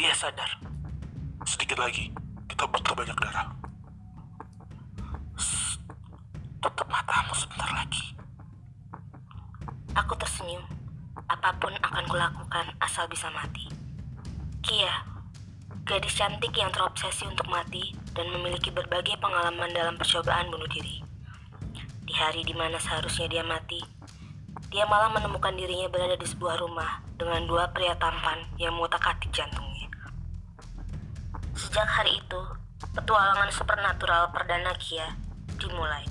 Dia sadar. Sedikit lagi, kita butuh banyak darah. Tutup matamu sebentar lagi. Aku tersenyum. Apa pun akan kulakukan asal bisa mati. Kia, gadis cantik yang terobsesi untuk mati dan memiliki berbagai pengalaman dalam percobaan bunuh diri. Di hari di mana seharusnya dia mati, dia malah menemukan dirinya berada di sebuah rumah dengan dua pria tampan yang mengutak-atik jantungnya. Sejak hari itu, petualangan supernatural perdana Kia dimulai.